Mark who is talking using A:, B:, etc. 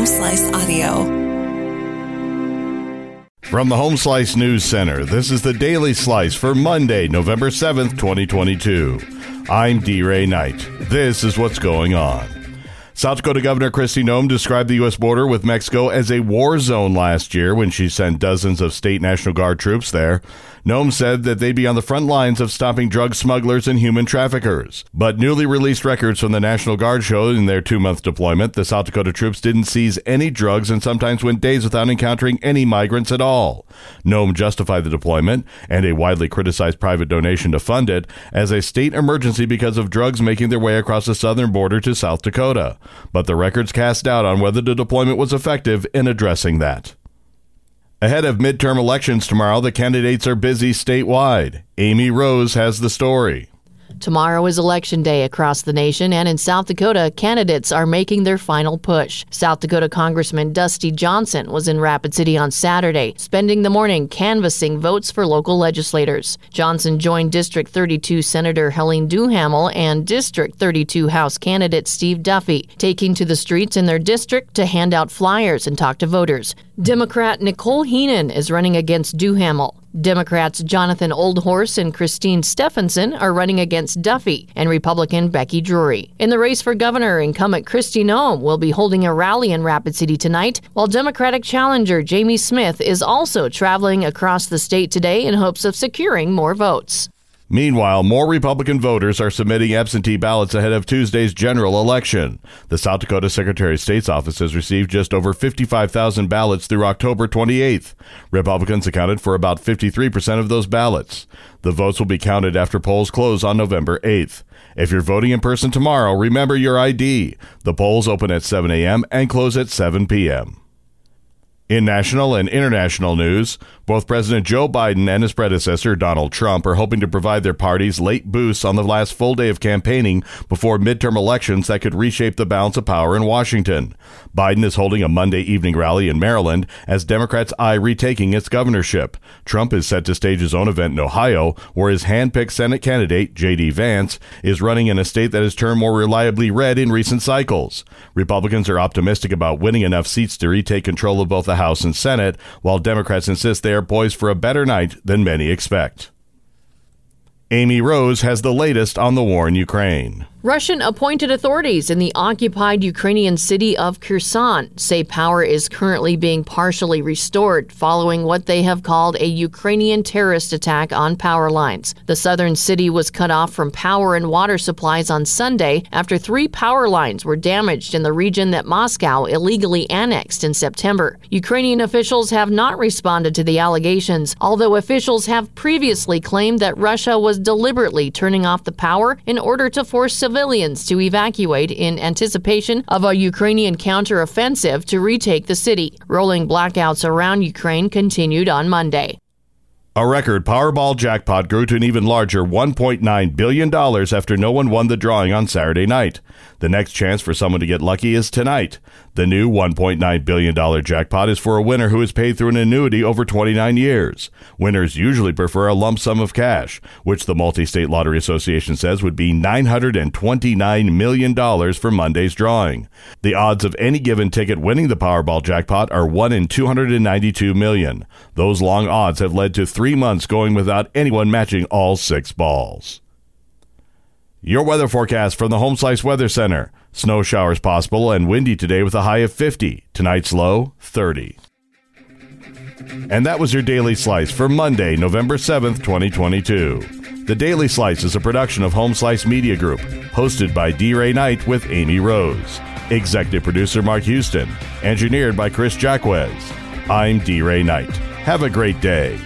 A: Home Slice Audio.
B: From the Home Slice News Center, this is the Daily Slice for Monday, November 7th, 2022. I'm D. Ray Knight. This is what's going on. South Dakota Governor Kristi Noem described the U.S. border with Mexico as a war zone last year when she sent dozens of state National Guard troops there. Noem said that they'd be on the front lines of stopping drug smugglers and human traffickers. But newly released records from the National Guard show in their two month deployment, the South Dakota troops didn't seize any drugs and sometimes went days without encountering any migrants at all. Noem justified the deployment and a widely criticized private donation to fund it as a state emergency because of drugs making their way across the southern border to South Dakota. But the records cast doubt on whether the deployment was effective in addressing that. Ahead of midterm elections tomorrow, the candidates are busy statewide. Amy Rose has the story.
C: Tomorrow is election day across the nation, and in South Dakota, candidates are making their final push. South Dakota Congressman Dusty Johnson was in Rapid City on Saturday, spending the morning canvassing votes for local legislators. Johnson joined District 32 Senator Helene Duhamel and District 32 House candidate Steve Duffy, taking to the streets in their district to hand out flyers and talk to voters. Democrat Nicole Heenan is running against Duhamel. Democrats Jonathan Oldhorse and Christine Stephenson are running against Duffy and Republican Becky Drury. In the race for governor, incumbent Kristi Noem will be holding a rally in Rapid City tonight, while Democratic challenger Jamie Smith is also traveling across the state today in hopes of securing more votes.
B: Meanwhile, more Republican voters are submitting absentee ballots ahead of Tuesday's general election. The South Dakota Secretary of State's office has received just over 55,000 ballots through October 28th. Republicans accounted for about 53% of those ballots. The votes will be counted after polls close on November 8th. If you're voting in person tomorrow, remember your ID. The polls open at 7 a.m. and close at 7 p.m. In national and international news, both President Joe Biden and his predecessor, Donald Trump, are hoping to provide their parties late boosts on the last full day of campaigning before midterm elections that could reshape the balance of power in Washington. Biden is holding a Monday evening rally in Maryland as Democrats eye retaking its governorship. Trump is set to stage his own event in Ohio, where his hand-picked Senate candidate, J.D. Vance, is running in a state that has turned more reliably red in recent cycles. Republicans are optimistic about winning enough seats to retake control of both the House and Senate, while Democrats insist they are poised for a better night than many expect. Amy Rose has the latest on the war in Ukraine.
C: Russian appointed authorities in the occupied Ukrainian city of Kherson say power is currently being partially restored following what they have called a Ukrainian terrorist attack on power lines. The southern city was cut off from power and water supplies on Sunday after three power lines were damaged in the region that Moscow illegally annexed in September. Ukrainian officials have not responded to the allegations, although officials have previously claimed that Russia was deliberately turning off the power in order to force civilians to evacuate in anticipation of a Ukrainian counteroffensive to retake the city. Rolling blackouts around Ukraine continued on Monday.
B: A record Powerball jackpot grew to an even larger $1.9 billion after no one won the drawing on Saturday night. The next chance for someone to get lucky is tonight. The new $1.9 billion jackpot is for a winner who is paid through an annuity over 29 years. Winners usually prefer a lump sum of cash, which the Multi State Lottery Association says would be $929 million for Monday's drawing. The odds of any given ticket winning the Powerball jackpot are 1 in 292 million. Those long odds have led to three months going without anyone matching all six balls. Your weather forecast from the Home Slice Weather Center. Snow showers possible and windy today with a high of 50. Tonight's low, 30. And that was your Daily Slice for Monday, November 7th, 2022. The Daily Slice is a production of Home Slice Media Group, hosted by D. Ray Knight with Amy Rose. Executive producer Mark Houston. Engineered by Chris Jacquez. I'm D. Ray Knight. Have a great day.